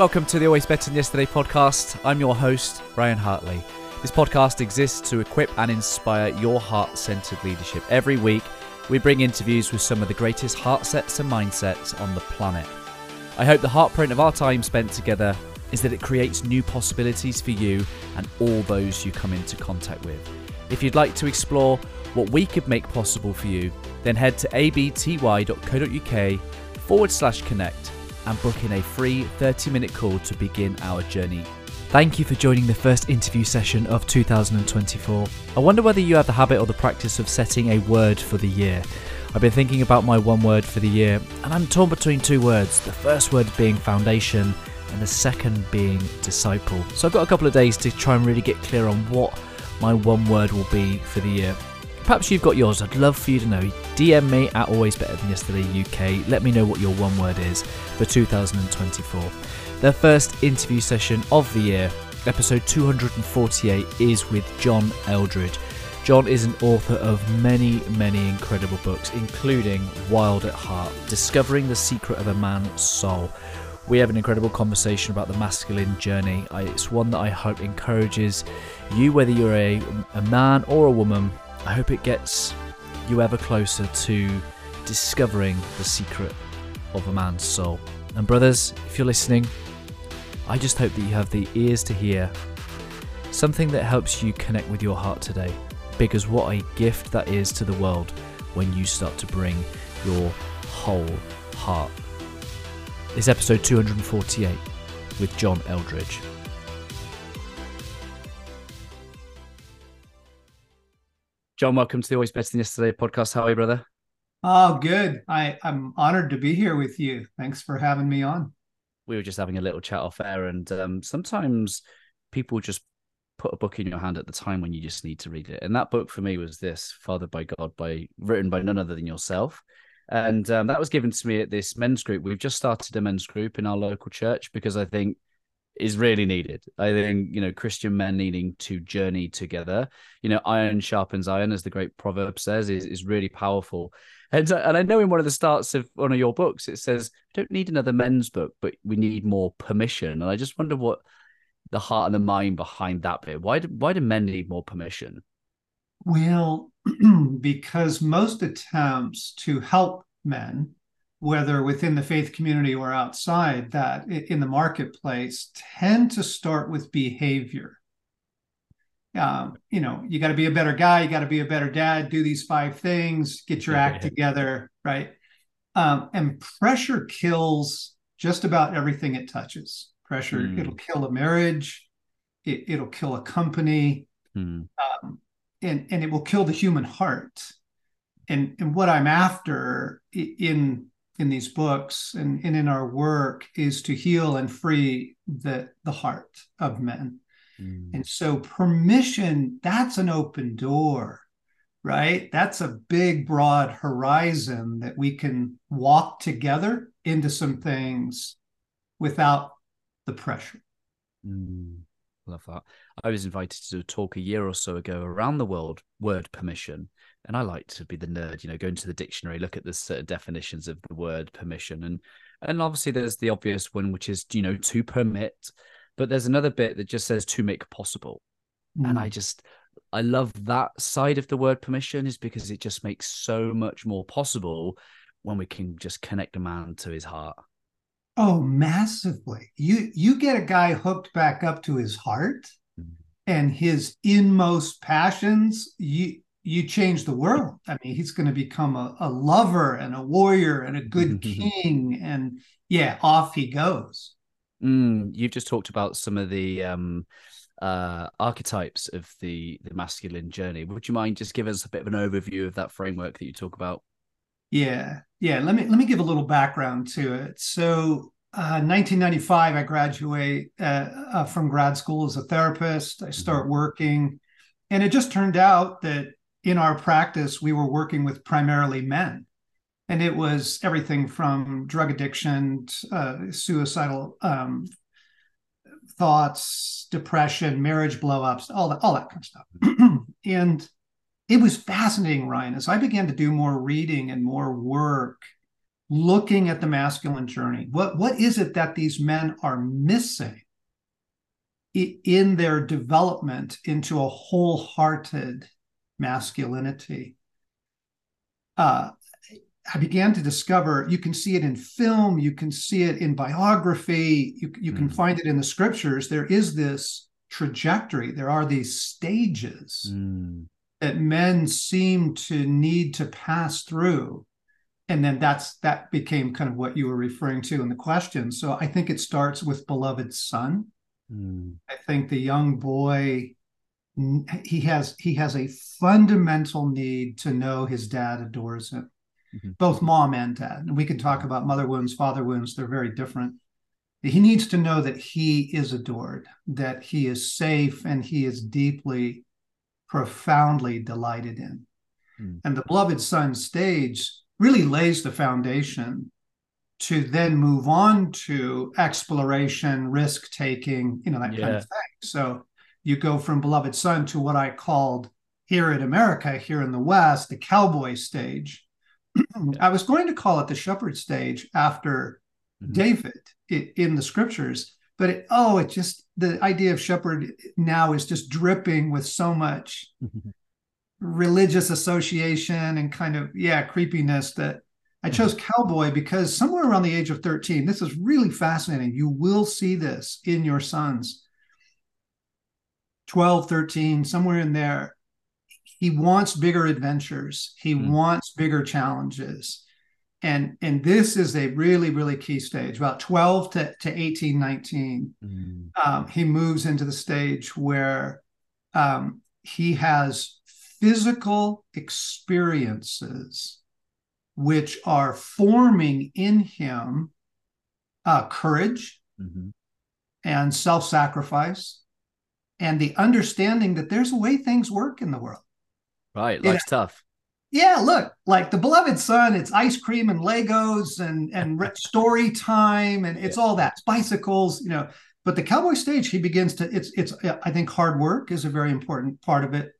Welcome to the Always Better Than Yesterday podcast. I'm your host, Ryan Hartley. This podcast exists to equip and inspire your heart centered leadership. Every week, we bring interviews with some of the greatest heart sets and mindsets on the planet. I hope the heartprint of our time spent together is that it creates new possibilities for you and all those you come into contact with. If you'd like to explore what we could make possible for you, then head to abty.co.uk forward slash connect and book in a free 30 minute call to begin our journey. Thank you for joining the first interview session of 2024. I wonder whether you have the habit or the practice of setting a word for the year. I've been thinking about my one word for the year, and I'm torn between two words. The first word being foundation, and the second being disciple. So I've got a couple of days to try and really get clear on what my one word will be for the year. Perhaps you've got yours. I'd love for you to know. DM me at Always Better Than Yesterday UK. Let me know what your one word is for 2024. The first interview session of the year, episode 248, is with John Eldredge. John is an author of many, many incredible books, including Wild at Heart Discovering the Secret of a Man's Soul. We have an incredible conversation about the masculine journey. It's one that I hope encourages you, whether you're a, a man or a woman. I hope it gets you ever closer to discovering the secret of a man's soul. And, brothers, if you're listening, I just hope that you have the ears to hear something that helps you connect with your heart today. Because what a gift that is to the world when you start to bring your whole heart. It's episode 248 with John Eldredge. John, welcome to the Always Better Than Yesterday podcast. How are you, brother? Oh, good. I, I'm honored to be here with you. Thanks for having me on. We were just having a little chat off air, and um, sometimes people just put a book in your hand at the time when you just need to read it. And that book for me was this Fathered by God by written by none other than yourself. And um, that was given to me at this men's group. We've just started a men's group in our local church because I think is really needed. I think, you know, Christian men needing to journey together. You know, iron sharpens iron, as the great proverb says, is, is really powerful. And, and I know in one of the starts of one of your books, it says, don't need another men's book, but we need more permission. And I just wonder what the heart and the mind behind that bit. Why do, why do men need more permission? Well, because most attempts to help men whether within the faith community or outside that in the marketplace tend to start with behavior. Um, you know you got to be a better guy you got to be a better dad do these five things get your act together right? Um, and pressure kills just about everything it touches. Pressure mm. it'll kill a marriage it, will kill a company mm. um, and and it will kill the human heart. And and what i'm after in in these books and, and in our work is to heal and free the, the heart of men. Mm. And so permission, that's an open door, right? That's a big, broad horizon that we can walk together into some things without the pressure. Mm. Love that. I was invited to talk a year or so ago around the world word permission and I like to be the nerd, you know, go into the dictionary, look at the certain definitions of the word permission, and and obviously there's the obvious one, which is you know to permit, but there's another bit that just says to make possible, mm. and I mm. just I love that side of the word permission is because it just makes so much more possible when we can just connect a man to his heart. Oh, massively! You you get a guy hooked back up to his heart mm. and his inmost passions. You you change the world. I mean, he's going to become a, a lover and a warrior and a good king. And yeah, off he goes. Mm, you've just talked about some of the um, uh, archetypes of the the masculine journey. Would you mind just give us a bit of an overview of that framework that you talk about? Yeah, yeah. Let me let me give a little background to it. So, uh, 1995, I graduate uh, uh, from grad school as a therapist. I start mm-hmm. working, and it just turned out that in our practice, we were working with primarily men. And it was everything from drug addiction, uh, suicidal um, thoughts, depression, marriage blowups, all that, all that kind of stuff. and it was fascinating, Ryan, as I began to do more reading and more work looking at the masculine journey. What, what is it that these men are missing in their development into a wholehearted masculinity? Uh, I began to discover you can see it in film, you can see it in biography, you, you mm. can find it in the scriptures. There is this trajectory, there are these stages mm. that men seem to need to pass through. And then that's that became kind of what you were referring to in the question. So I think it starts with beloved son. Mm. I think the young boy he has he has a fundamental need to know his dad adores him mm-hmm. both mom and dad. And we can talk about mother wounds, father wounds, they're very different. He needs to know that he is adored, that he is safe, and he is deeply, profoundly delighted in. Mm. And the beloved son stage really lays the foundation to then move on to exploration, risk taking, you know, that yeah. kind of thing. So you go from beloved son to what I called here in America, here in the West, the cowboy stage, I was going to call it the shepherd stage after mm-hmm. David in the scriptures, but it, oh, it just the idea of shepherd now is just dripping with so much mm-hmm. religious association and kind of yeah creepiness that I mm-hmm. chose cowboy because somewhere around the age of 13, this is really fascinating. You will see this in your sons. 12, 13, somewhere in there he wants bigger adventures he mm. wants bigger challenges and and this is a really really key stage about 12 to, to 18 19 mm. um, he moves into the stage where um, he has physical experiences which are forming in him uh, courage mm-hmm. and self-sacrifice and the understanding that there's a way things work in the world Right, life's tough. Yeah, look, like the beloved son, it's ice cream and Legos and and story time and it's yeah. all that. It's bicycles, you know. But the cowboy stage, he begins to. It's it's. I think hard work is a very important part of it,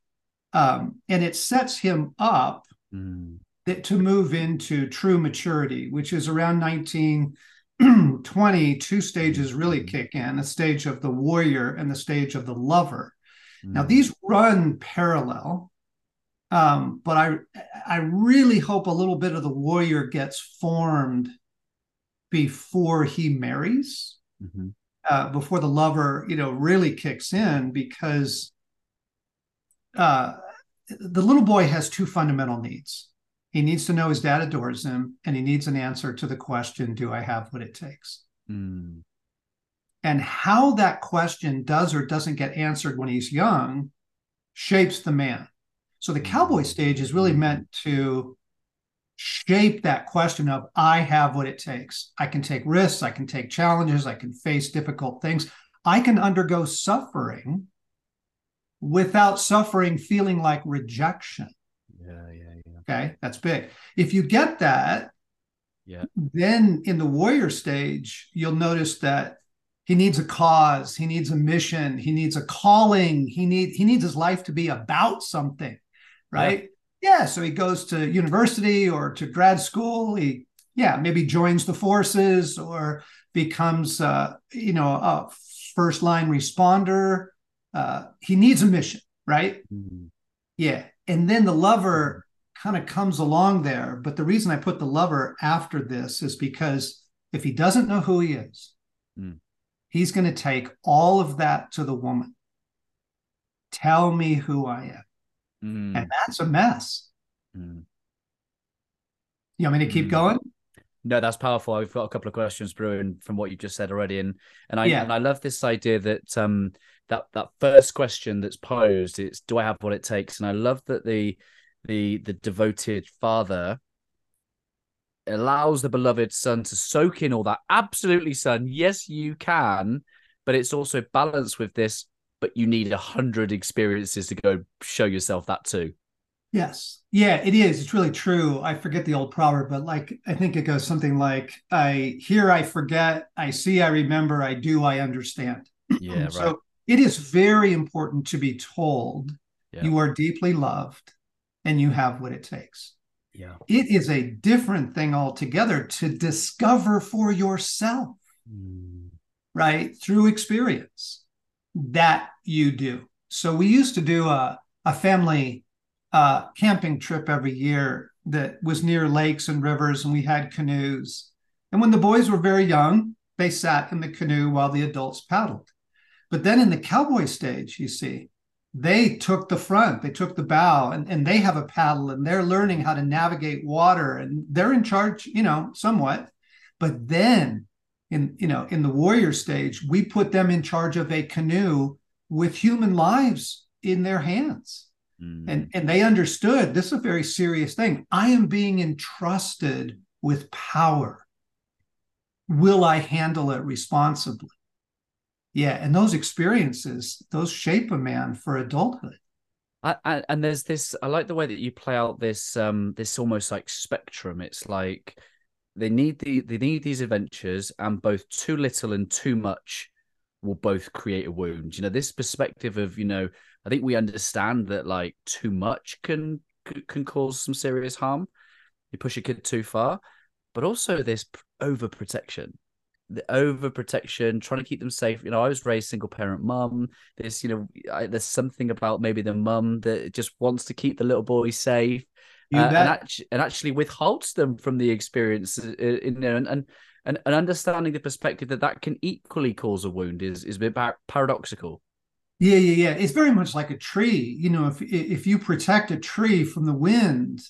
um, and it sets him up mm. that, to move into true maturity, which is around nineteen. 20 two stages really mm. kick in the stage of the warrior and the stage of the lover mm. now these run parallel um, but I I really hope a little bit of the warrior gets formed before he marries, mm-hmm. uh, before the lover, you know, really kicks in, because uh, the little boy has two fundamental needs. He needs to know his dad adores him, and he needs an answer to the question, "Do I have what it takes?" Mm. And how that question does or doesn't get answered when he's young shapes the man. So the cowboy stage is really meant to shape that question of I have what it takes. I can take risks, I can take challenges, I can face difficult things. I can undergo suffering without suffering feeling like rejection. Yeah, yeah, yeah. Okay, that's big. If you get that, yeah. Then in the warrior stage, you'll notice that he needs a cause, he needs a mission, he needs a calling, he need he needs his life to be about something right? Yeah. yeah. So he goes to university or to grad school. He, yeah, maybe joins the forces or becomes, uh, you know, a first line responder. Uh, he needs a mission, right? Mm-hmm. Yeah. And then the lover kind of comes along there. But the reason I put the lover after this is because if he doesn't know who he is, mm. he's going to take all of that to the woman. Tell me who I am. Mm. And that's a mess. Mm. You want me to keep mm. going? No, that's powerful. I've got a couple of questions brewing from what you just said already, and and I yeah. and I love this idea that um that that first question that's posed is do I have what it takes, and I love that the the the devoted father allows the beloved son to soak in all that. Absolutely, son. Yes, you can, but it's also balanced with this but you need a hundred experiences to go show yourself that too. Yes. Yeah, it is. It's really true. I forget the old proverb, but like I think it goes something like I hear, I forget, I see, I remember, I do, I understand. Yeah. so it is very important to be told yeah. you are deeply loved and you have what it takes. Yeah. It is a different thing altogether to discover for yourself, Mm. right? Through experience that you do. So we used to do a, a family uh, camping trip every year that was near lakes and rivers, and we had canoes. And when the boys were very young, they sat in the canoe while the adults paddled. But then in the cowboy stage, you see, they took the front, they took the bow, and, and they have a paddle and they're learning how to navigate water and they're in charge, you know, somewhat. But then in, you know, in the warrior stage, we put them in charge of a canoe with human lives in their hands. Mm. And, and they understood this is a very serious thing. I am being entrusted with power. Will I handle it responsibly? Yeah, and those experiences, those shape a man for adulthood. I, I, and there's this. I like the way that you play out this. Um, this almost like spectrum. It's like they need the they need these adventures, and both too little and too much will both create a wound. You know, this perspective of you know, I think we understand that like too much can can cause some serious harm. You push a kid too far, but also this overprotection the overprotection, trying to keep them safe. You know, I was raised single parent mum. There's, you know, I, there's something about maybe the mum that just wants to keep the little boy safe, uh, and, actually, and actually withholds them from the experience. Uh, in there, and, and and and understanding the perspective that that can equally cause a wound is is a bit paradoxical. Yeah, yeah, yeah. It's very much like a tree. You know, if if you protect a tree from the wind,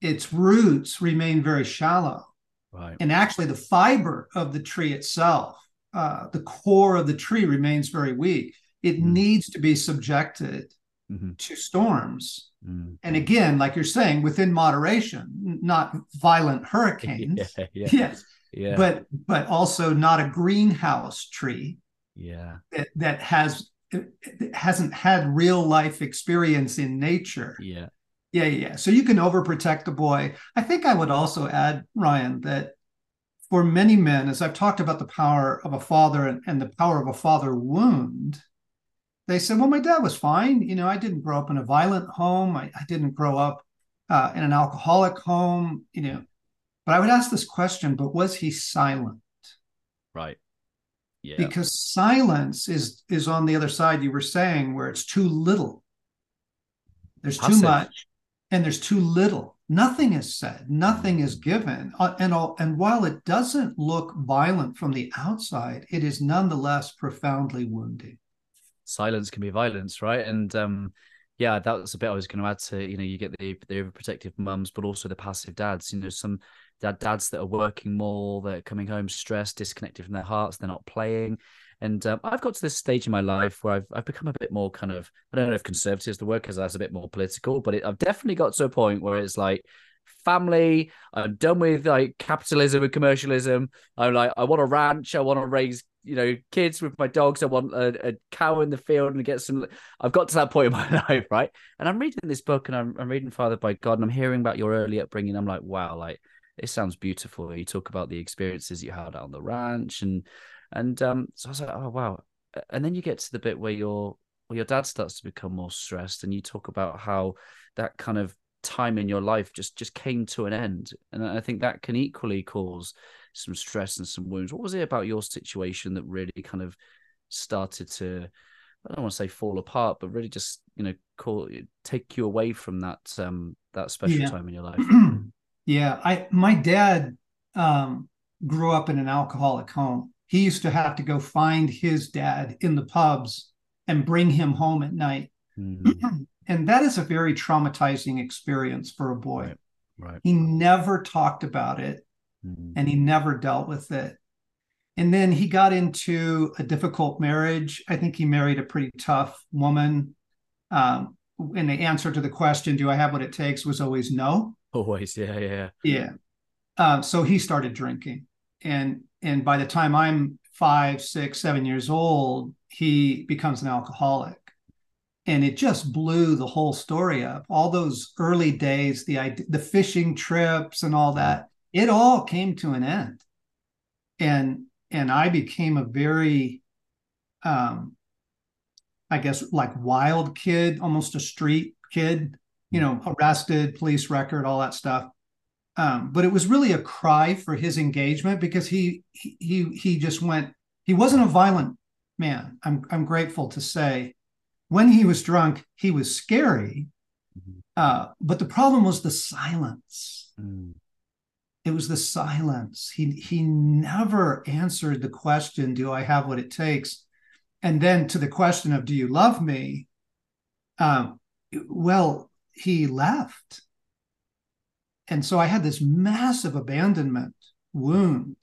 its roots remain very shallow Right. And actually, the fiber of the tree itself, uh, the core of the tree remains very weak. It mm. needs to be subjected mm-hmm. to storms. Mm. And again, like you're saying, within moderation, not violent hurricanes. yeah, yeah. Yes. Yeah. But but also not a greenhouse tree. Yeah. That, that has hasn't had real life experience in nature. Yeah. Yeah, yeah. So you can overprotect the boy. I think I would also add, Ryan, that for many men, as I've talked about the power of a father and, and the power of a father wound, they said, well, my dad was fine. You know, I didn't grow up in a violent home. I, I didn't grow up uh, in an alcoholic home, you know. But I would ask this question, but was he silent? Right. Yeah. Because silence is is on the other side you were saying where it's too little. There's Passive. too much and there's too little. Nothing is said, nothing is given. Uh, and, all, and while it doesn't look violent from the outside, it is nonetheless profoundly wounding. Silence can be violence, right? And um, yeah, that was a bit I was going to add to. You know, you get the the overprotective mums, but also the passive dads. You know, some dads that are working more, that are coming home stressed, disconnected from their hearts, they're not playing. And um, I've got to this stage in my life where I've I've become a bit more kind of I don't know if conservative is the word because that's a bit more political, but it, I've definitely got to a point where it's like family. I'm done with like capitalism and commercialism. I'm like I want a ranch. I want to raise you know kids with my dogs. I want a, a, cow in the field and get some. I've got to that point in my life, right? And I'm reading this book and I'm, I'm reading Fathered by God and I'm hearing about your early upbringing. I'm like, wow, like it sounds beautiful. You talk about the experiences you had on the ranch and and um, so I was like, oh wow. And then you get to the bit where your where your dad starts to become more stressed, and you talk about how that kind of time in your life just just came to an end, and I think that can equally cause some stress and some wounds. What was it about your situation that really kind of started to I don't want to say fall apart, but really just you know call take you away from that um that special yeah. time in your life. yeah, I my dad um grew up in an alcoholic home he used to have to go find his dad in the pubs and bring him home at night. Mm. and that is a very traumatizing experience for a boy. Right. right. He never talked about it mm. and he never dealt with it. And then he got into a difficult marriage. I think he married a pretty tough woman. Um, and the answer to the question, do I have what it takes, was always no. Always, yeah, yeah. Yeah. Uh, so he started drinking. And and by the time I'm five, six, seven years old, he becomes an alcoholic. And it just blew the whole story up. All those early days, the the fishing trips and all that, it all came to an end. And and I became a very um I guess like wild kid, almost a street kid. You know, arrested, police record, all that stuff. Um, but it was really a cry for his engagement because he he he just went. He wasn't a violent man. I'm I'm grateful to say. When he was drunk, he was scary, mm-hmm. uh, but the problem was the silence. Mm. It was the silence. He he never answered the question, "Do I have what it takes?" And then to the question of, "Do you love me?" Um, well, he left and so I had this massive abandonment wound.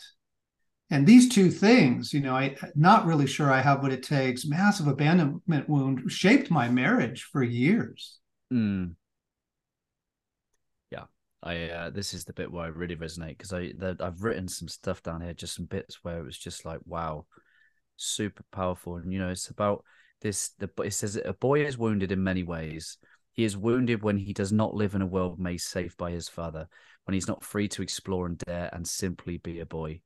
And these two things, you know, I not really sure I have what it takes. Massive abandonment wound shaped my marriage for years. Mm. Yeah, I uh, this is the bit where I really resonate because I the, I've written some stuff down here, just some bits where it was just like, wow, super powerful. And you know, it's about this. The it says a boy is wounded in many ways he is wounded when he does not live in a world made safe by his father, when he's not free to explore and dare and simply be a boy,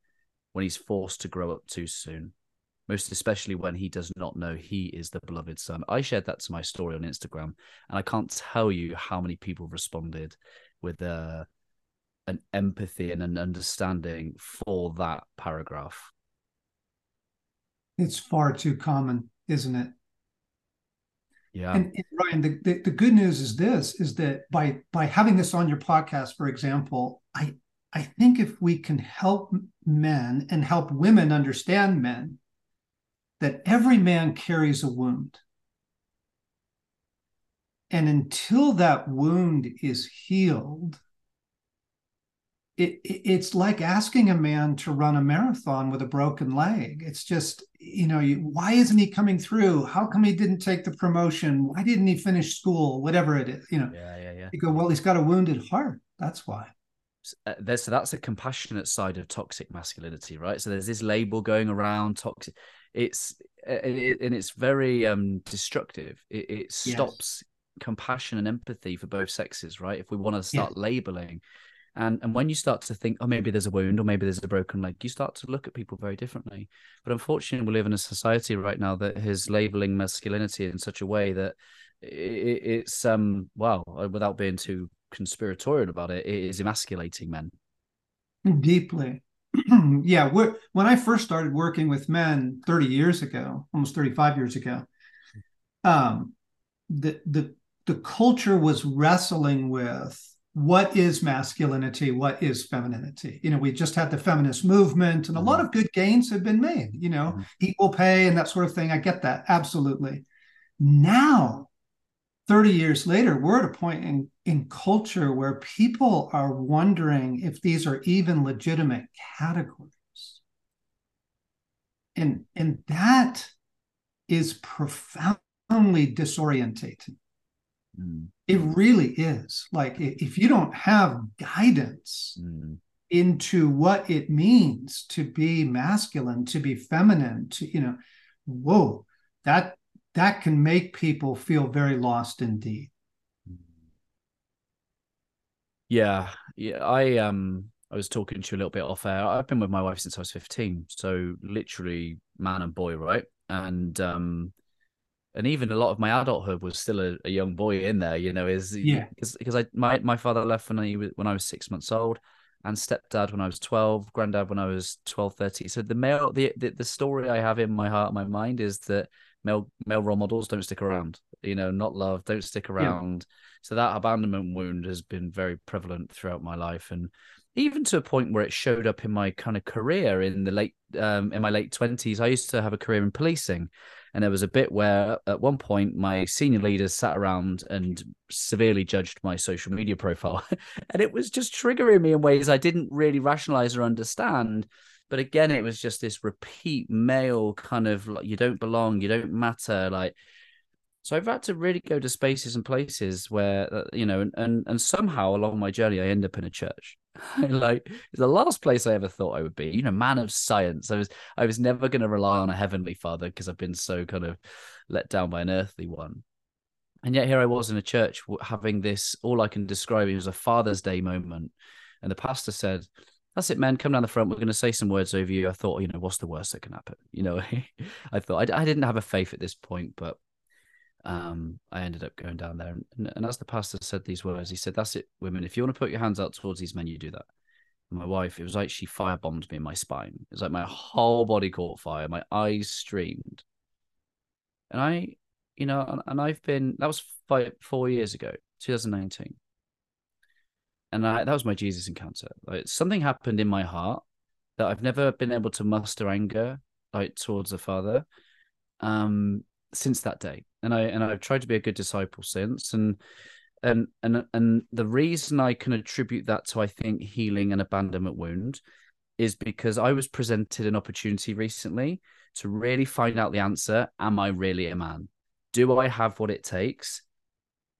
when he's forced to grow up too soon, most especially when he does not know he is the beloved son. I shared that to my story on Instagram, and I can't tell you how many people responded with uh, an empathy and an understanding for that paragraph. It's far too common, isn't it? Yeah. And, and Ryan, the, the, the, good news is this is that by by having this on your podcast, for example, I I think if we can help men and help women understand men, that every man carries a wound. And until that wound is healed, it, it's like asking a man to run a marathon with a broken leg. It's just, you know, you, why isn't he coming through? How come he didn't take the promotion? Why didn't he finish school? Whatever it is, you know. Yeah, yeah, yeah. You go, well, he's got a wounded heart. That's why. Uh, there's so that's a compassionate side of toxic masculinity, right? So there's this label going around toxic. It's it, and it's very um destructive. It, it stops yes. compassion and empathy for both sexes, right? If we want to start yeah. labeling and and when you start to think, oh, maybe there's a wound or maybe there's a broken leg, you start to look at people very differently. But unfortunately, we live in a society right now that is labeling masculinity in such a way that it, it's um well, uh, without being too conspiratorial about it, it is emasculating men. Deeply. yeah, when I first started working with men 30 years ago, almost 35 years ago, um, the the the culture was wrestling with what is masculinity? What is femininity? You know we just had the feminist movement and a lot mm-hmm. of good gains have been made you know mm-hmm. equal pay and that sort of thing. I get that absolutely. Now 30 years later we're at a point in, in culture where people are wondering if these are even legitimate categories. And and that is profoundly disorientating mm. It really is. Like if you don't have guidance mm. into what it means to be masculine, to be feminine, to you know, whoa, that that can make people feel very lost indeed. Yeah, yeah. I um I was talking to you a little bit off air. I've been with my wife since I was 15. So literally man and boy, right? And um and even a lot of my adulthood was still a, a young boy in there. You know, is yeah, because I my my father left when I was when I was six months old, and stepdad when I was twelve, granddad when I was 12, 13. So the male the, the the story I have in my heart, my mind is that male male role models don't stick around. You know, not love, don't stick around. Yeah. So that abandonment wound has been very prevalent throughout my life, and even to a point where it showed up in my kind of career in the late um, in my late twenties. I used to have a career in policing, and there was a bit where at one point my senior leaders sat around and severely judged my social media profile. and it was just triggering me in ways I didn't really rationalize or understand. But again, it was just this repeat male kind of like, you don't belong, you don't matter. Like, so I've had to really go to spaces and places where, uh, you know, and, and, and somehow along my journey, I end up in a church. like it's the last place I ever thought I would be. You know, man of science. I was I was never going to rely on a heavenly father because I've been so kind of let down by an earthly one. And yet here I was in a church having this. All I can describe it was a Father's Day moment, and the pastor said, "That's it, man. Come down the front. We're going to say some words over you." I thought, you know, what's the worst that can happen? You know, I thought I, I didn't have a faith at this point, but um, I ended up going down there. And, and, as the pastor said these words, he said, That's it, women. If you want to put your hands out towards these men, you do that. My wife, it was like she firebombed me in my spine. It was like my whole body caught fire, my eyes streamed. And I, you know, and, I've been, that was five, four years ago, 2019. And I, that was my Jesus encounter. Like something happened in my heart that I've never been able to muster anger like towards the Father. Um, since that day and i and i've tried to be a good disciple since and and and and the reason i can attribute that to i think healing an abandonment wound is because i was presented an opportunity recently to really find out the answer am i really a man? Do i have what it takes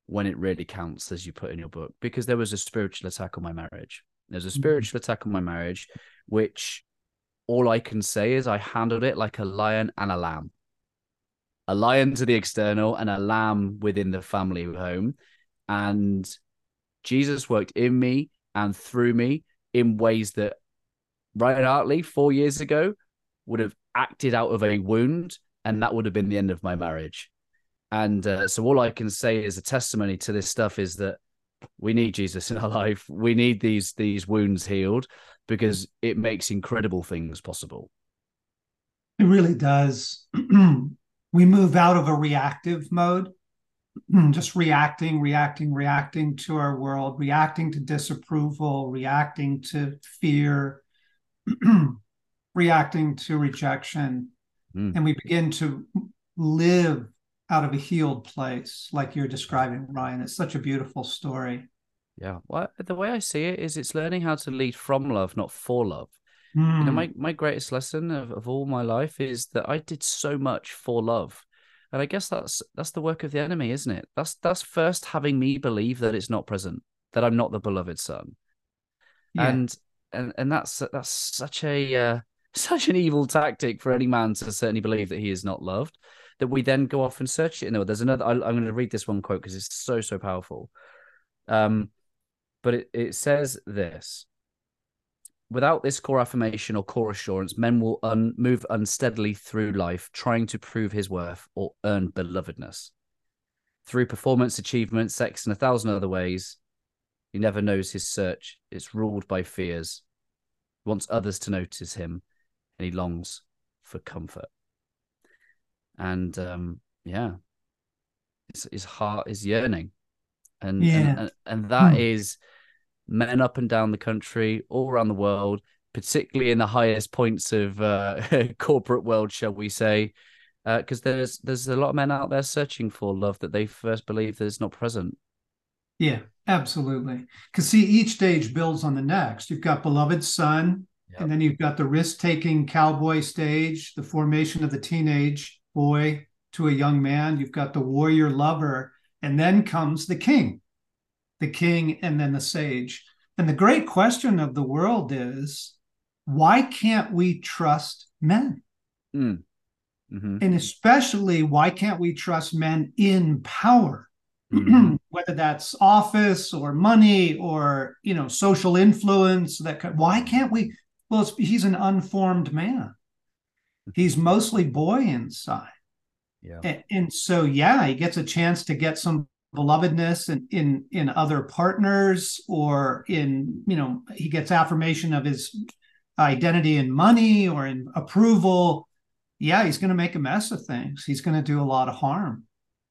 when it really counts as you put in your book? Because there was a spiritual attack on my marriage. There's a mm-hmm. spiritual attack on my marriage which all i can say is i handled it like a lion and a lamb a lion to the external and a lamb within the family home. And Jesus worked in me and through me in ways that Ryan Hartley four years ago would have acted out of a wound, and that would have been the end of my marriage. And uh, so, all I can say as a testimony to this stuff is that we need Jesus in our life. We need these these wounds healed because it makes incredible things possible. It really does. we move out of a reactive mode just reacting reacting reacting to our world reacting to disapproval reacting to fear reacting to rejection. Mm. and we begin to live out of a healed place like you're describing ryan. It's such a beautiful story. Yeah. Well the way i see it is it's learning how to lead from love not for love Mm. You know, hmm. my, my greatest lesson of, of all my life is that I did so much for love. And I guess that's that's the work of the enemy, isn't it? That's that's first having me believe that it's not present, that I'm not the beloved son. Yeah. And and and that's that's such a uh, such an evil tactic for any man to certainly believe that he is not loved. That we then go off and search it. No, there's another. I, am going to read this one quote because it's so so powerful. Um, but it, it says this Without this core affirmation or core assurance, men will un- move unsteadily through life, trying to prove his worth or earn belovedness. Through performance, achievement, sex, and a thousand other ways, he never knows his search. It's ruled by fears. He wants others to notice him, and he longs for comfort. And um, yeah, his, his heart is yearning, and yeah. and, and, that hmm. is men up and down the country, all around the world, particularly in the highest points of uh, corporate world, shall we say? Because uh, there's there's a lot of men out there searching for love that they first believe that is not present. Yeah, absolutely. Because see, each stage builds on the next. You've got beloved son, yep. and then you've got the risk-taking cowboy stage, the formation of the teenage boy to a young man. You've got the warrior lover, and then comes the king the king, and then the sage. And the great question of the world is why can't we trust men? Mm. Mm-hmm. And especially, why can't we trust men in power? Mm-hmm. Whether that's office or money or you know social influence, that could, why can't we? Well, he's an unformed man. He's mostly boy inside. Yeah. And, and, so, yeah, he gets a chance to get some belovedness in, in in other partners or in you know he gets affirmation of his identity in money or in approval. Yeah he's going to make a mess of things. He's going to do a lot of harm.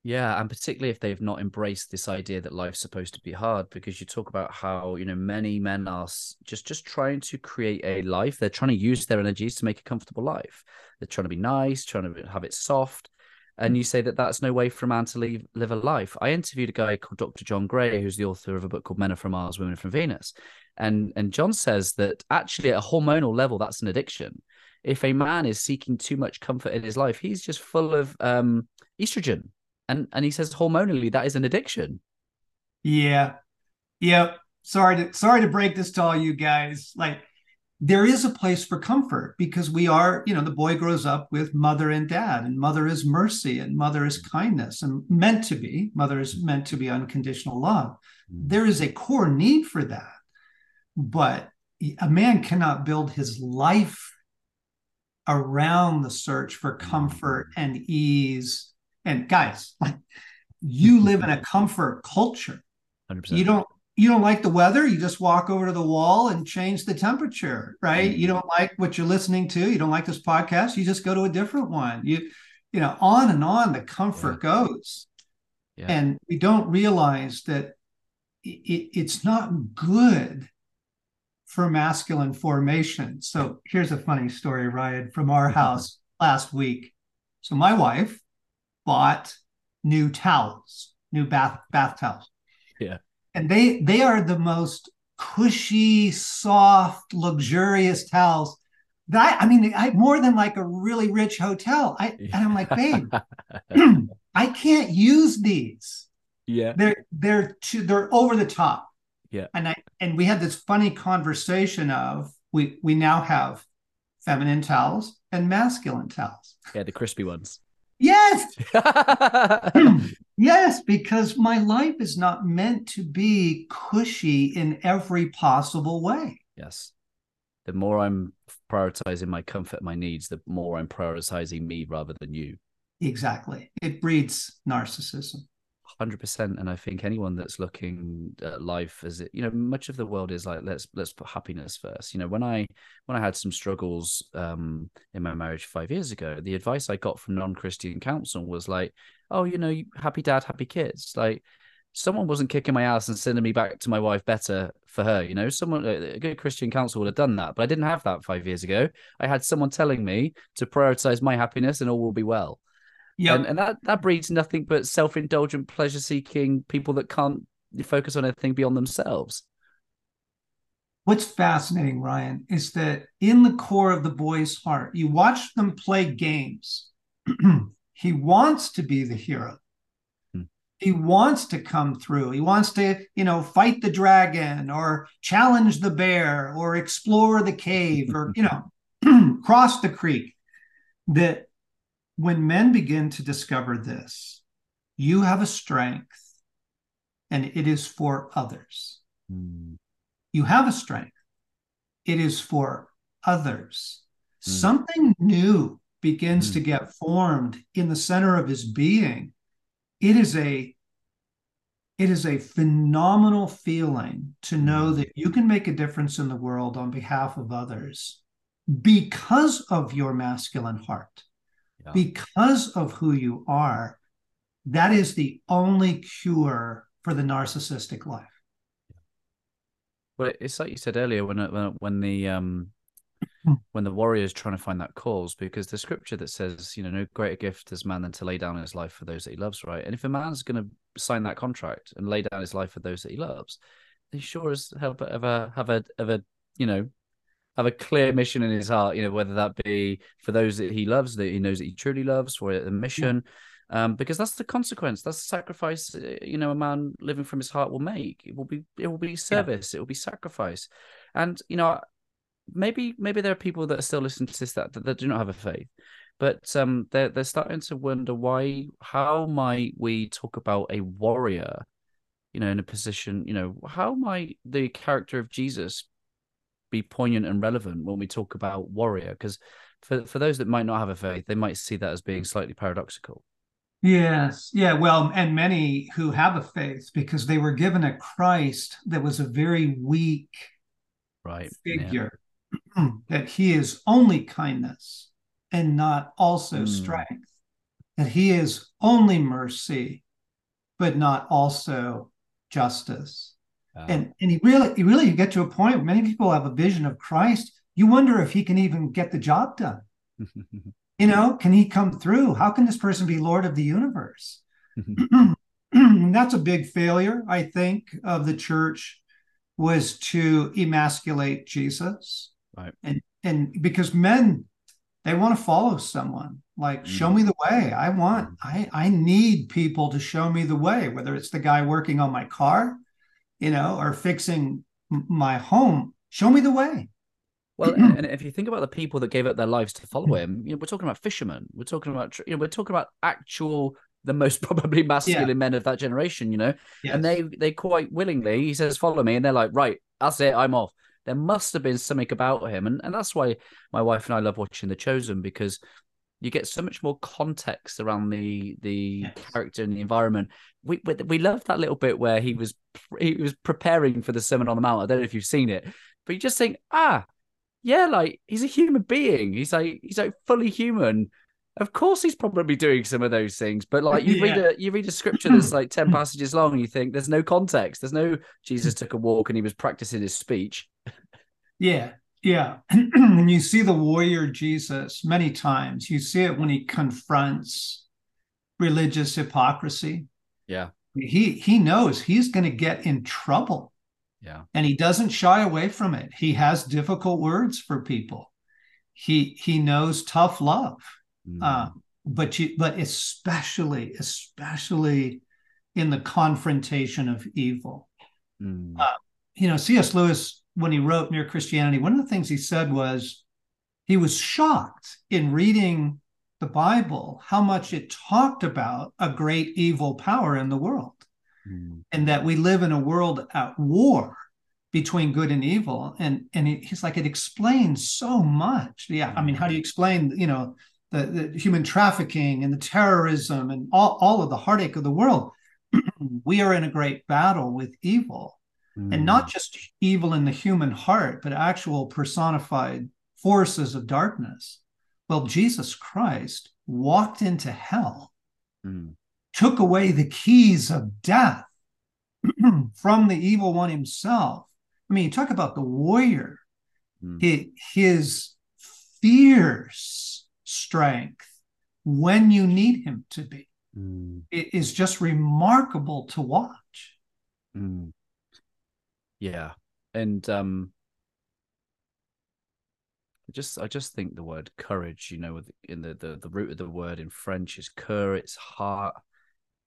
Yeah and particularly if they've not embraced this idea that life's supposed to be hard because you talk about how you know many men are just just trying to create a life. They're trying to use their energies to make a comfortable life. They're trying to be nice trying to have it soft and you say that that's no way for a man to leave, live a life. I interviewed a guy called Dr. John Gray, who's the author of a book called Men Are From Mars, Women Are From Venus. And, and John says that actually, at a hormonal level, that's an addiction. If a man is seeking too much comfort in his life, he's just full of um, estrogen. And, and he says hormonally, that is an addiction. Yeah. Yeah. Sorry to sorry to break this to all you guys. Like there is a place for comfort because we are, you know, the boy grows up with mother and dad, and mother is mercy and mother is kindness and meant to be. Mother is meant to be unconditional love. Mm. There is a core need for that. But a man cannot build his life around the search for comfort and ease and guys, like you live in a comfort culture. 100%. You don't you don't like the weather, you just walk over to the wall and change the temperature, right? Mm. You don't like what you're listening to, you don't like this podcast, you just go to a different one. You you know, on and on the comfort goes. Yeah. And we don't realize that it, it's not good for masculine formation. So here's a funny story, Ryan, from our house last week. So my wife bought new towels, new bath bath towels. Yeah. And they they are the most cushy, soft, luxurious towels. That I mean, I more than like a really rich hotel. I and I'm like, babe, I can't use these yeah. they're they're too they're over the top Yeah. and i and we had this funny conversation of we we now have feminine towels and masculine towels Yeah, the crispy ones. Yes yes because my life is not meant to be cushy in every possible way yes. The more I'm prioritizing my comfort, my needs, the more I'm prioritizing me rather than you. exactly it breeds narcissism Hundred percent, and I think anyone that's looking at life as it, you know, much of the world is like let's let's put happiness first. You know, when I when I had some struggles um, in my marriage five years ago, the advice I got from non-Christian counsel was like, "Oh, you know, happy dad, happy kids." Like, someone wasn't kicking my ass and sending me back to my wife better for her. You know, someone a good Christian counsel would have done that, but I didn't have that five years ago. I had someone telling me to prioritize my happiness, and all will be well. Yeah And, and that, that breeds nothing but self indulgent, pleasure seeking people that can't focus on anything beyond themselves. What's fascinating, Ryan, is that in the core of the boy's heart, you watch them play games. he wants to be the hero. Hmm. He wants to come through. He wants to, you know, fight the dragon or challenge the bear or explore the cave or, you know, cross the creek. That when men begin to discover this, you have a strength and it is for others you have a strength. It is for others. Mm. Something new begins Mm. to get formed in the center of his being. It is a it is a phenomenal feeling to know Mm. that you can make a difference in the world on behalf of others because of your masculine heart, Yeah. because of who you are. That is the only cure for the narcissistic life. Well, it's like you said earlier when uh, when when the um when the warrior is trying to find that cause, because the scripture that says, you know, no greater gift is man than to lay down his life for those that he loves, right? And if a man's going to sign that contract and lay down his life for those that he loves, he sure as hell but have a have a have a you know have a clear mission in his heart. You know, whether that be for those that he loves, that he knows that he truly loves, for a mission. Um, because that's the consequence. That's the sacrifice. uh, You know, a man living from his heart will make. It will be. It will be service. It will be sacrifice. And you know, maybe maybe there are people that are still listening to this that that, that do not have a faith, but um, they're they're starting to wonder why. How might we talk about a warrior? You know, in a position. You know, how might the character of Jesus be poignant and relevant when we talk about warrior? Because for for those that might not have a faith, they might see that as being slightly paradoxical. Yes. Yeah. Well, and many who have a faith because they were given a Christ that was a very weak Right. Yeah. figure, that he is only kindness and not also Hmm. strength, that he is only mercy, but not also justice. Uh, And and he really, he really you get to a point where many people have a vision of Christ. You wonder if he can even get the job done. You know, can he come through? How can this person be Lord of the universe? that's a big failure, I think, of the church was to emasculate Jesus. Right. And and because men they want to follow someone like show Mm. me the way. I want Mm. I I need people to show me the way, whether it's the guy working on my car, you know, or fixing my home. Show me the way. Well, and, if you think about the people that gave up their lives to follow him, you know, we're talking about fishermen. We're talking about, you know, we're talking about actual, the most probably masculine men of that generation. You know, Yes. and they they quite willingly he says follow me and they're like right that's it i'm off there must have been something about him and, and that's why my wife and i love watching the chosen because you get so much more context around the the Yes. character and the environment. We, we we love that little bit where he was he was preparing for the Sermon on the Mount. I don't know if you've seen it, but you just think, ah, yeah, like he's a human being. He's like he's like fully human. Of course, he's probably doing some of those things, but like you read a you read a scripture that's like ten passages long, and you think there's no context. There's no Jesus took a walk and he was practicing his speech. Yeah, yeah. and you see the warrior Jesus many times. You see it when he confronts religious hypocrisy. Yeah, He he knows he's going to get in trouble, yeah, and he doesn't shy away from it. He has difficult words for people. He he knows tough love. Mm. Uh, but you but especially especially in the confrontation of evil. Mm. uh, you know, C.S. Lewis, when he wrote Mere Christianity, one of the things he said was he was shocked in reading the Bible how much it talked about a great evil power in the world Mm. and that we live in a world at war between good and evil. And and he- he's like, it explains so much. Yeah, I mean, how do you explain, you know, the, the human trafficking and the terrorism and all, all of the heartache of the world? we are in a great battle with evil and Mm. not just evil in the human heart, but actual personified forces of darkness. Well, Jesus Christ walked into hell, Mm. took away the keys of death from the evil one himself. I mean, you talk about the warrior, Mm. hi- his fierce strength when you need him to be Mm. it is just remarkable to watch. Mm. Yeah, and um, I just I just think the word courage, you know, in the the the root of the word in French is cœur, it's heart.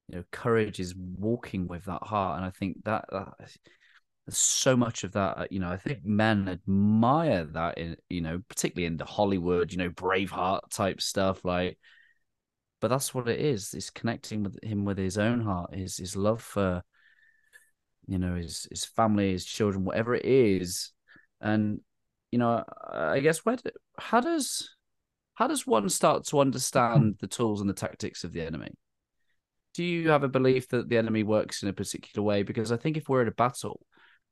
You know, courage is walking with that heart, and I think that, that there's so much of that. You know, I think men admire that in you know, particularly in the Hollywood, you know, Braveheart type stuff, like. But that's what it is. It's connecting with him with his own heart, his his love for you know his his family his children whatever it is and you know i guess where do, how does how does one start to understand the tools and the tactics of the enemy do you have a belief that the enemy works in a particular way because i think if we're in a battle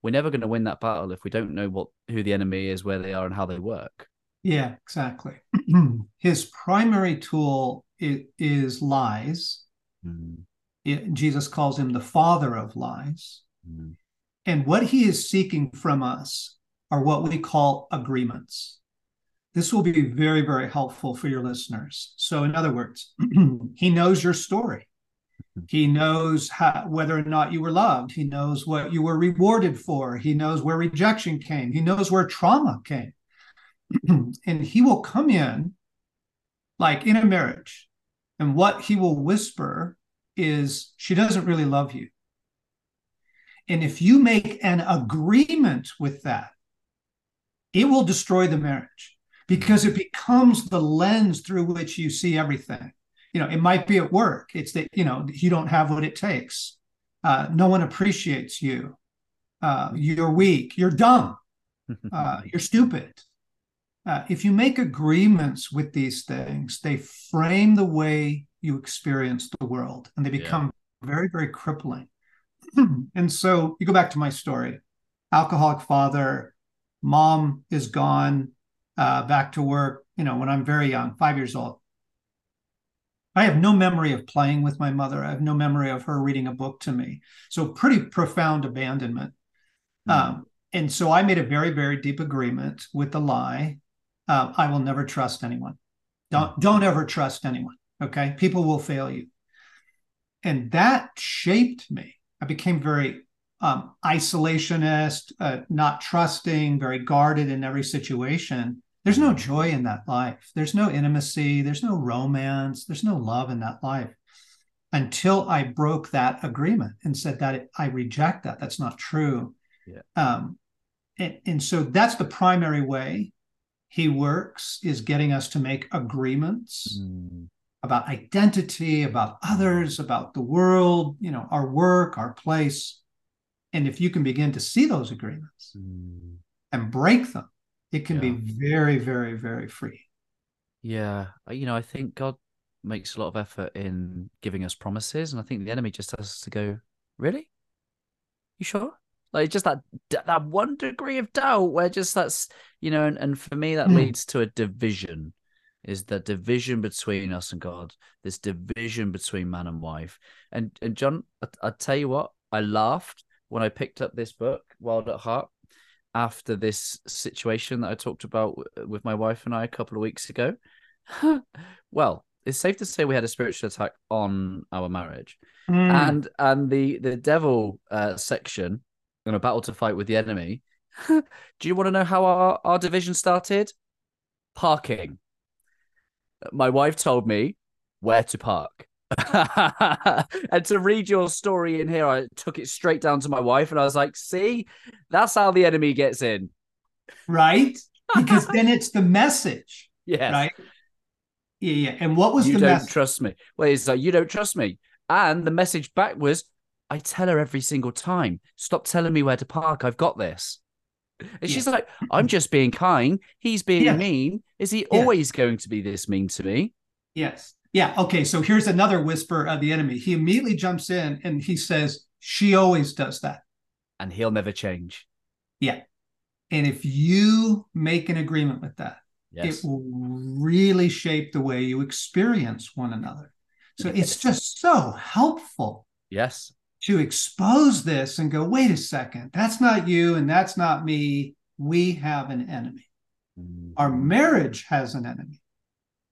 we're never going to win that battle if we don't know what who the enemy is where they are and how they work Yeah, exactly. His primary tool is, is lies. Mm, It- Jesus calls him the father of lies. Mm, And what he is seeking from us are what we call agreements. This will be very, very helpful for your listeners. So, in other words, he knows your story. He knows how, whether or not you were loved. He knows what you were rewarded for. He knows where rejection came. He knows where trauma came. and he will come in like in a marriage. And what he will whisper is, She doesn't really love you. And if you make an agreement with that, it will destroy the marriage because it becomes the lens through which you see everything. You know, it might be at work. It's that, you know, you don't have what it takes. Uh, no one appreciates you. Uh, you're weak. You're dumb. Uh, you're stupid. Uh, if you make agreements with these things, they frame the way you experience the world and they Yeah. become very, very crippling. and so you go back to my story alcoholic father, mom is gone, uh, back to work, you know, when I'm very young, five years old. I have no memory of playing with my mother. I have no memory of her reading a book to me. So, pretty profound abandonment. mm, Um, and so I made a very, very deep agreement with the lie. Uh, I will never trust anyone. Don't don't ever trust anyone. Okay, people will fail you, and that shaped me. I became very um, isolationist, uh, not trusting, very guarded in every situation. There's no joy in that life. There's no intimacy. There's no romance. There's no love in that life until I broke that agreement and said that it, I reject that. That's not true. Yeah. Um, and, and so that's the primary way he works is getting us to make agreements mm, about identity, about others, about the world, you know, our work, our place. And if you can begin to see those agreements mm. and break them, it can Yeah. be very, very, very free. Yeah, uh, you know, I think God makes a lot of effort in giving us promises, and I think the enemy just has to go, really? You sure? Like just that that one degree of doubt where just that's you know, and, and for me that mm. leads to a division. Is the division between us and God, this division between man and wife. And and John, I, I tell you what, I laughed when I picked up this book, Wild at Heart, after this situation that I talked about with my wife and I a couple of weeks ago. well, it's safe to say we had a spiritual attack on our marriage, mm. and and the the devil uh, section in a battle to fight with the enemy. Do you want to know how our, our division started? Parking. My wife told me where to park. and to read your story in here, I took it straight down to my wife and I was like, see, that's how the enemy gets in. Right? Because then it's the message. Yeah. Right. Yeah, yeah. And what was you the don't message? trust me. Well, it's like you don't trust me. And the message back was, I tell her every single time, stop telling me where to park. I've got this. And yeah. she's like, I'm just being kind. He's being yeah. mean. Is he yeah. always going to be this mean to me? Yes. Yeah. Okay. So here's another whisper of the enemy. He immediately jumps in and he says, She always does that. And he'll never change. Yeah. And if you make an agreement with that, yes. it will really shape the way you experience one another. So yes. it's just so helpful. Yes. To expose this and go, wait a second, that's not you and that's not me. We have an enemy. Our marriage has an enemy.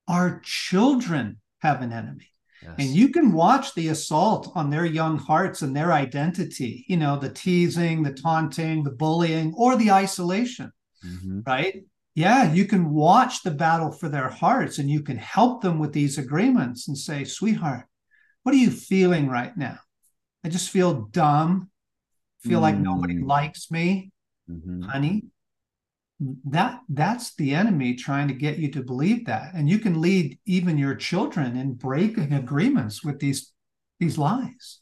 Our children have an enemy. Yes. And you can watch the assault on their young hearts and their identity, you know, the teasing, the taunting, the bullying, or the isolation, mm-hmm. right? Yeah, you can watch the battle for their hearts and you can help them with these agreements and say, sweetheart, what are you feeling right now? I just feel dumb, feel mm-hmm. like nobody mm. likes me. Mm-hmm. Honey, that that's the enemy trying to get you to believe that. And you can lead even your children in breaking agreements with these these lies.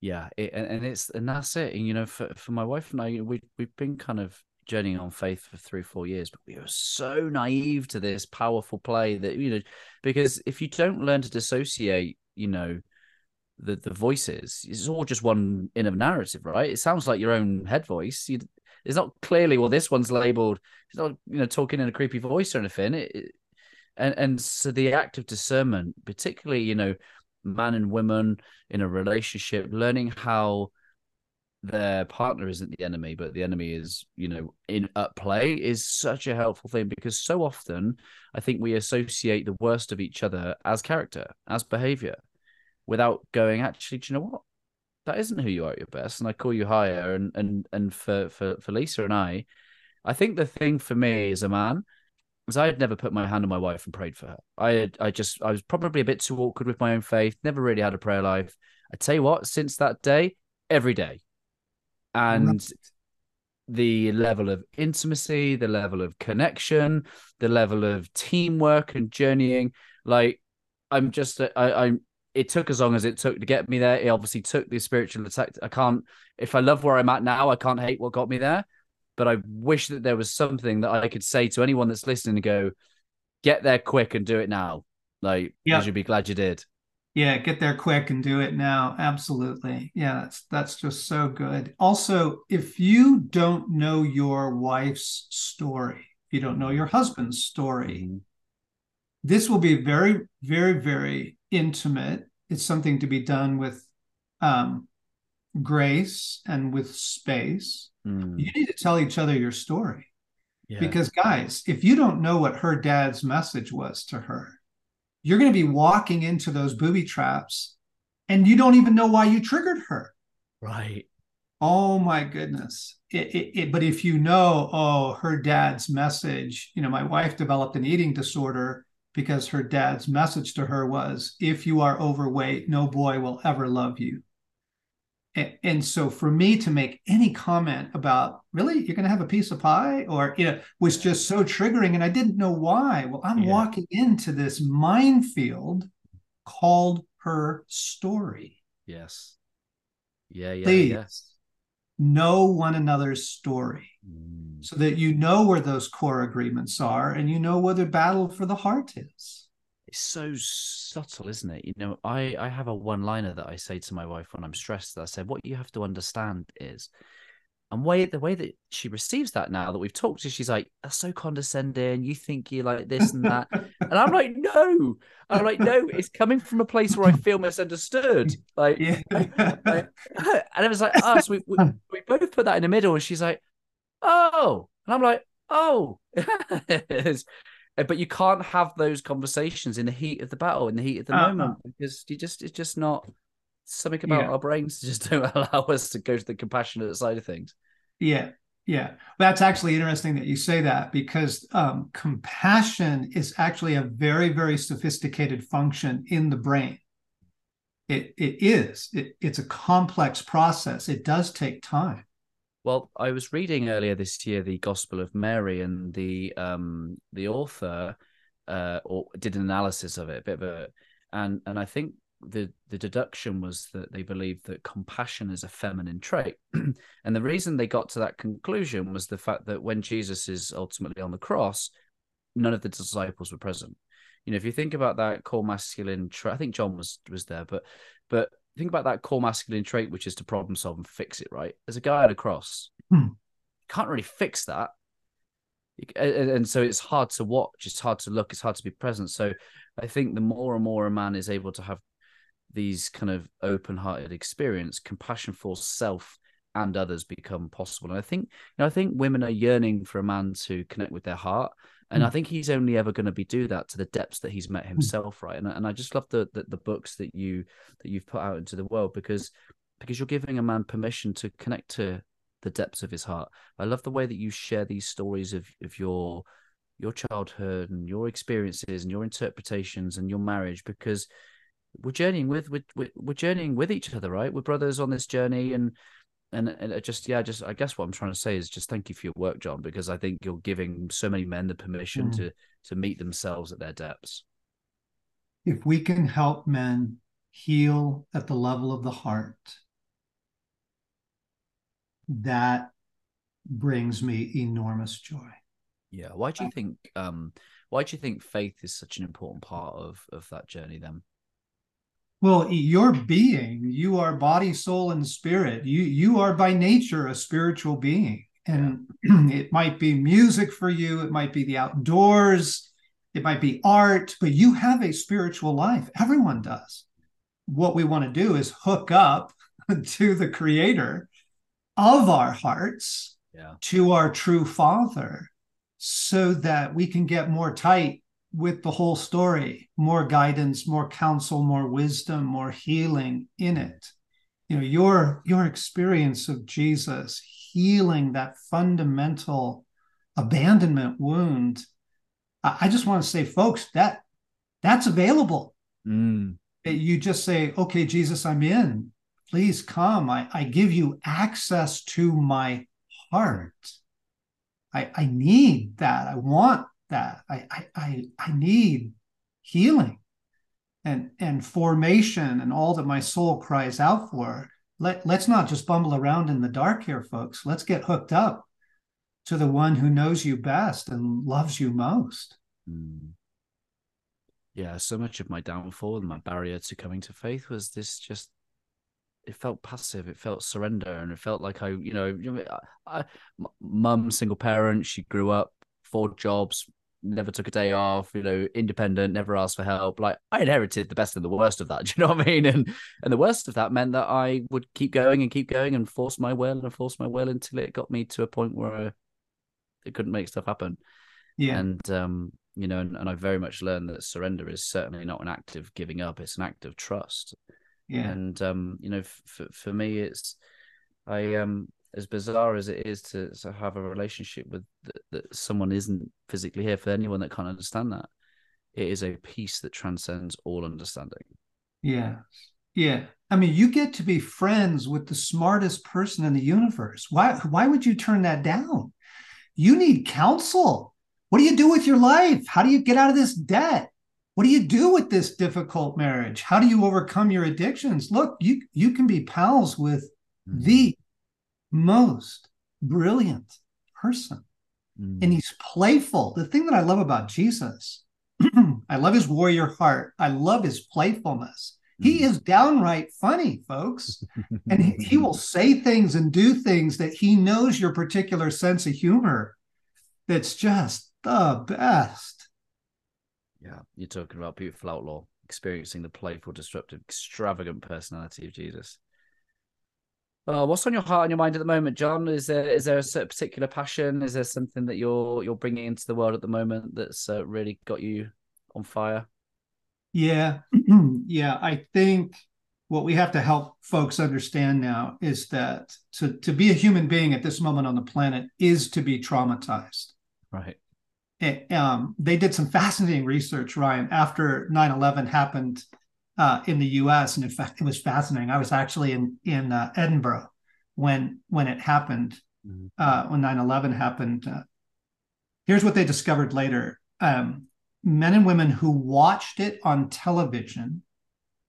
Yeah it, and it's and that's it. And you know for, for my wife and i we, we've been kind of journeying on faith for three four years but we were so naive to this powerful play that you know because if you don't learn to dissociate you know the the voices it's all just one inner narrative right? It sounds like your own head voice. You it's not clearly well this one's labeled it's not you know talking in a creepy voice or anything. It, it, and and so the act of discernment particularly you know man and woman in a relationship learning how their partner isn't the enemy but the enemy is you know in at play is such a helpful thing because so often i think we associate the worst of each other as character as behavior without going actually do you know what that isn't who you are at your best and i call you higher and and and for for, for lisa and i i think the thing for me as a man is i had never put my hand on my wife and prayed for her. I had, i just i was probably a bit too awkward with my own faith never really had a prayer life. I tell you what since that day every day. And the level of intimacy the level of connection the level of teamwork and journeying like i'm just I, i'm it took as long as it took to get me there. It obviously took the spiritual attack. I can't, if I love where I'm at now, I can't hate what got me there. But I wish that there was something that I could say to anyone that's listening and go, get there quick and do it now. Like, you'd be glad you did. Yeah, get there quick and do it now. Absolutely. Yeah, that's that's just so good. Also, if you don't know your wife's story, if you don't know your husband's story, mm-hmm. this will be very, very, very intimate. It's something to be done with um, grace and with space. Mm. You need to tell each other your story. Yeah. Because, guys, if you don't know what her dad's message was to her, you're going to be walking into those booby traps and you don't even know why you triggered her. Right. Oh my goodness. It, it, it, but if you know, oh, her dad's message, you know, my wife developed an eating disorder because her dad's message to her was if you are overweight no boy will ever love you. And, and so for me to make any comment about really? You're going to have a piece of pie? or you know was just so triggering and i didn't know why. Well i'm yeah. walking into this minefield called her story. Yes. Yeah yeah please. yes know one another's story mm. so that you know where those core agreements are and you know where the battle for the heart is it's so subtle isn't it you know i i have a one liner that i say to my wife when i'm stressed that i said what you have to understand is and way the way that she receives that now that we've talked to, she's like, "That's so condescending. You think you're like this and that," and I'm like, "No." I'm like, "No, it's coming from a place where I feel misunderstood." Like, yeah. like and it was like us. we, we we both put that in the middle, and she's like, "Oh," and I'm like, "Oh." but you can't have those conversations in the heat of the battle, in the heat of the uh-huh. moment, because you just it's just not something about yeah. our brains just don't allow us to go to the compassionate side of things. Yeah, yeah. That's actually interesting that you say that because um, compassion is actually a very, very sophisticated function in the brain. It it is. It, it's a complex process. It does take time. Well, I was reading earlier this year the Gospel of Mary, and the um the author uh or did an analysis of it, a bit of a and and I think the the deduction was that they believed that compassion is a feminine trait. And the reason they got to that conclusion was the fact that when jesus is ultimately on the cross none of the disciples were present. You know if you think about that core masculine trait i think john was was there but but think about that core masculine trait which is to problem solve and fix it right? As a guy on a cross hmm. can't really fix that. And so it's hard to watch it's hard to look it's hard to be present. So i think the more and more a man is able to have these kind of open-hearted experience, compassion for self and others become possible. And I think, you know, I think women are yearning for a man to connect with their heart. And mm. I think he's only ever going to be do that to the depths that he's met hmm. himself, right? And, and I just love the, the, the books that you that you've put out into the world because because you're giving a man permission to connect to the depths of his heart. I love the way that you share these stories of of your your childhood and your experiences and your interpretations and your marriage because we're journeying with we're, we're journeying with each other right? We're brothers on this journey and and, and just yeah just i guess what i'm trying to say is just thank you for your work john because i think you're giving so many men the permission mm. to to meet themselves at their depths. If we can help men heal at the level of the heart that brings me enormous joy. Yeah why do you think um why do you think faith is such an important part of of that journey then well, your being, you are body, soul, and spirit. You you are by nature a spiritual being. And it might be music for you, it might be the outdoors, it might be art, but you have a spiritual life. Everyone does. What we want to do is hook up to the creator of our hearts, yeah. to our true father, so that we can get more tight with the whole story more guidance more counsel more wisdom more healing in it. You know your your experience of jesus healing that fundamental abandonment wound i just want to say folks that that's available. Mm. you just say okay jesus i'm in. Please come. I, I give you access to my heart. I, I need that. I want that. I I I, I need healing and and formation and all that my soul cries out for. Let let's not just bumble around in the dark here, folks. Let's get hooked up to the one who knows you best and loves you most. Mm. Yeah, so much of my downfall and my barrier to coming to faith was this just it felt passive it felt surrender and it felt like i you know I, I, mum single parent she grew up four jobs never took a day off, you know, independent, never asked for help. Like I inherited the best and the worst of that. Do you know what I mean? And and the worst of that meant that I would keep going and keep going and force my will and force my will until it got me to a point where it couldn't make stuff happen. Yeah. And um, you know, and, and I very much learned that surrender is certainly not an act of giving up, it's an act of trust. Yeah. And um, you know, for for me it's I um as bizarre as it is to, to have a relationship with that, that someone isn't physically here for anyone that can't understand that it is a peace that transcends all understanding. Yeah. Yeah. I mean you get to be friends with the smartest person in the universe. Why why would you turn that down? You need counsel. What do you do with your life? How do you get out of this debt? What do you do with this difficult marriage? How do you overcome your addictions? Look you you can be pals with mm-hmm. the most brilliant person. Mm. And he's playful. The thing that I love about Jesus, I love his warrior heart. I love his playfulness. He mm. is downright funny, folks. and he, he will say things and do things that he knows your particular sense of humor that's just the best. Yeah, you're talking about beautiful outlaw experiencing the playful, disruptive, extravagant personality of Jesus. Uh, what's on your heart and your mind at the moment, John? Is there is there a particular passion? Is there something that you're you're bringing into the world at the moment that's uh, really got you on fire? Yeah, yeah. I think what we have to help folks understand now is that to to be a human being at this moment on the planet is to be traumatized. Right. It, um, they did some fascinating research, Ryan, after 9-11 happened uh, in the U.S. And in fact, it was fascinating. I was actually in in uh, Edinburgh when when it happened, mm-hmm. uh, when 9/11 happened. Uh, here's what they discovered later: um, men and women who watched it on television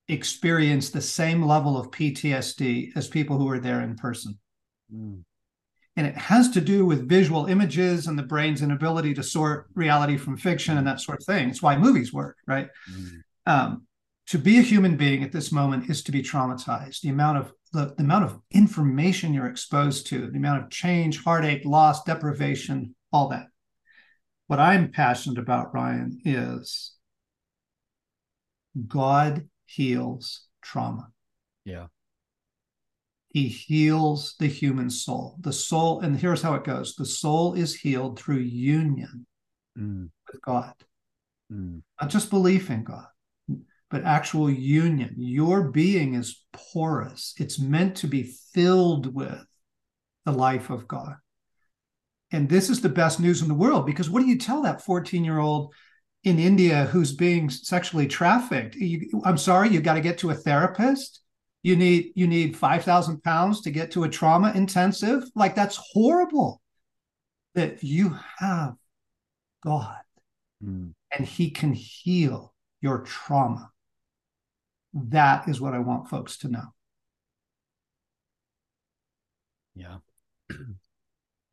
experienced the same level of PTSD as people who were there in person. Mm. And it has to do with visual images and the brain's inability to sort reality from fiction and that sort of thing. It's why movies work, right? Mm. Um, to be a human being at this moment is to be traumatized. The amount of the, the amount of information you're exposed to, the amount of change, heartache, loss, deprivation, all that. What I'm passionate about, Ryan, is God heals trauma. Yeah. He heals the human soul. The soul, and here's how it goes the soul is healed through union mm. with God, mm. not just belief in God but actual union. Your being is porous, it's meant to be filled with the life of God. And this is the best news in the world because what do you tell that 14 year old in India who's being sexually trafficked? You, I'm sorry, you got to get to a therapist. You need you need five thousand pounds to get to a trauma intensive. Like that's horrible. That you have God, mm. and He can heal your trauma. That is what I want folks to know. Yeah.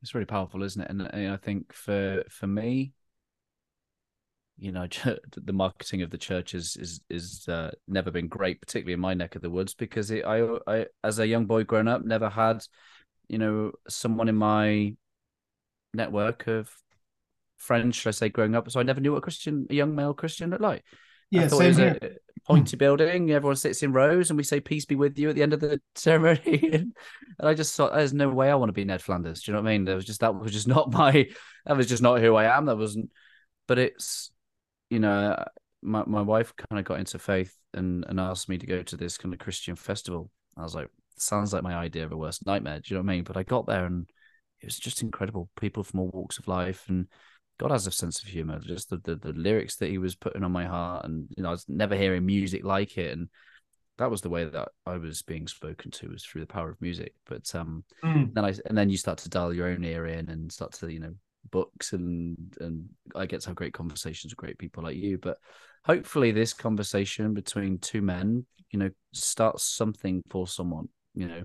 It's really powerful, isn't it? And, and I think for for me, you know, the marketing of the church is is is uh, never been great, particularly in my neck of the woods, because it, I I as a young boy growing up never had, you know, someone in my network of friends, should I say, growing up. So I never knew what a Christian, a young male Christian looked like. Yeah, same here. Pointy hmm. building. Everyone sits in rows, and we say "Peace be with you" at the end of the ceremony. and I just thought, "There's no way I want to be Ned Flanders." Do you know what I mean? That was just that was just not my. That was just not who I am. That wasn't. But it's, you know, my my wife kind of got into faith and and asked me to go to this kind of Christian festival. I was like, sounds like my idea of a worst nightmare. Do you know what I mean? But I got there and it was just incredible. People from all walks of life and God has a sense of humor. Just the, the, the lyrics that he was putting on my heart, and you know, I was never hearing music like it, and that was the way that I was being spoken to was through the power of music. But um, mm. then I and then you start to dial your own ear in and start to you know books and and I get to have great conversations with great people like you. But hopefully, this conversation between two men, you know, starts something for someone. You know,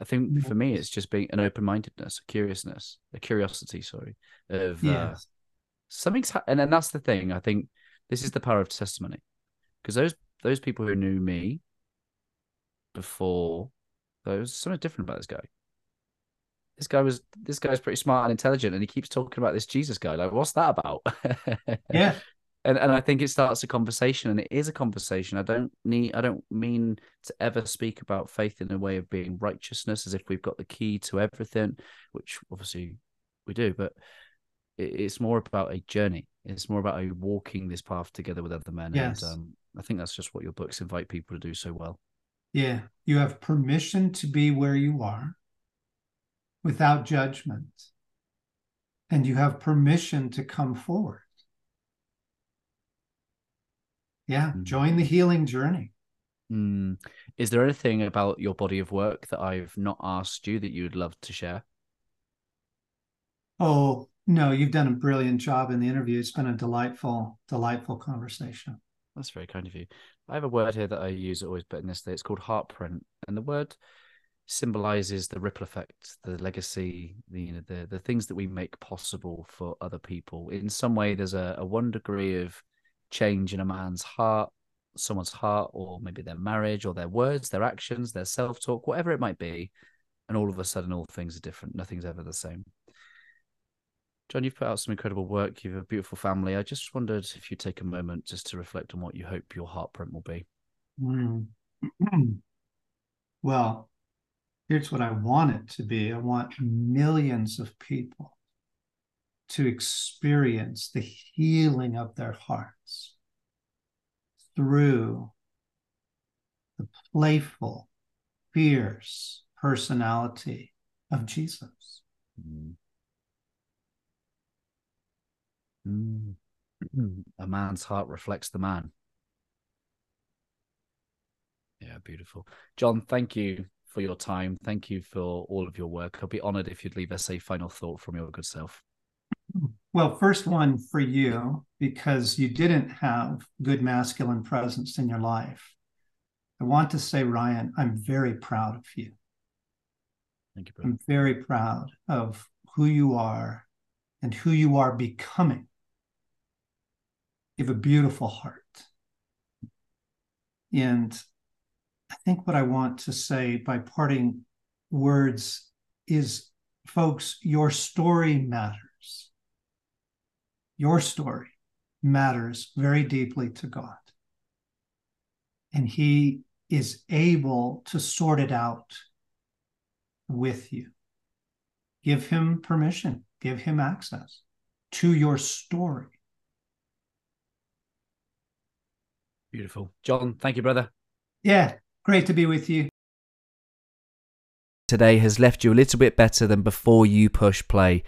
I think for me, it's just being an open mindedness, a curiousness, a curiosity, sorry, of yes. uh, something's, ha- and then that's the thing. I think this is the power of testimony because those those people who knew me before, there was something different about this guy. This guy was this guy's pretty smart and intelligent, and he keeps talking about this Jesus guy. Like, what's that about? yeah, and and I think it starts a conversation, and it is a conversation. I don't need, I don't mean to ever speak about faith in a way of being righteousness, as if we've got the key to everything, which obviously we do. But it, it's more about a journey. It's more about a walking this path together with other men. Yes. And um, I think that's just what your books invite people to do so well. Yeah, you have permission to be where you are, without judgment, and you have permission to come forward yeah mm. join the healing journey mm. is there anything about your body of work that i've not asked you that you would love to share oh no you've done a brilliant job in the interview it's been a delightful delightful conversation that's very kind of you i have a word here that i use always but in this day it's called heartprint and the word symbolizes the ripple effect, the legacy, the you know, the the things that we make possible for other people. In some way, there's a, a one degree of change in a man's heart, someone's heart, or maybe their marriage, or their words, their actions, their self talk, whatever it might be, and all of a sudden, all things are different. Nothing's ever the same. John, you've put out some incredible work. You have a beautiful family. I just wondered if you'd take a moment just to reflect on what you hope your heartprint will be. Mm. well, here's what I want it to be I want millions of people to experience the healing of their hearts through the playful, fierce personality of Jesus. Mm. Mm. A man's heart reflects the man. Yeah, beautiful. John, thank you for your time. Thank you for all of your work. I'll be honored if you'd leave us a final thought from your good self. Well, first one for you, because you didn't have good masculine presence in your life. I want to say, Ryan, I'm very proud of you. Thank you. I'm very proud of who you are and who you are becoming. You have a beautiful heart. And I think what I want to say by parting words is folks, your story matters. Your story matters very deeply to God. And He is able to sort it out with you. Give Him permission, give Him access to your story. Beautiful. John, thank you, brother. Yeah, Great to be with you. Today has left you a little bit better than before you push play.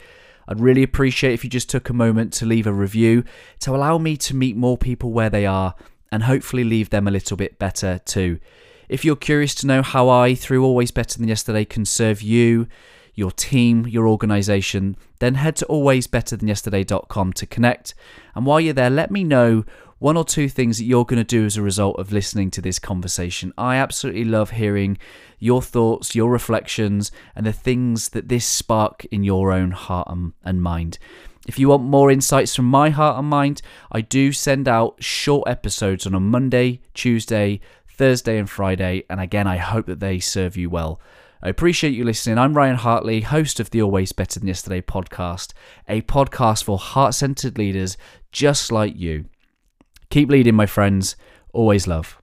I'd really appreciate if you just took a moment to leave a review to allow me to meet more people where they are and hopefully leave them a little bit better too. If you're curious to know how I, through Always Better Than Yesterday, can serve you, your team, your organization, then head to alwaysbetterthanyesterday.com to connect. And while you're there, let me know one or two things that you're going to do as a result of listening to this conversation. I absolutely love hearing your thoughts, your reflections, and the things that this spark in your own heart and mind. If you want more insights from my heart and mind, I do send out short episodes on a Monday, Tuesday, Thursday, and Friday. And again, I hope that they serve you well. I appreciate you listening. I'm Ryan Hartley, host of the Always Better Than Yesterday podcast, a podcast for heart centered leaders just like you. Keep leading, my friends. Always love.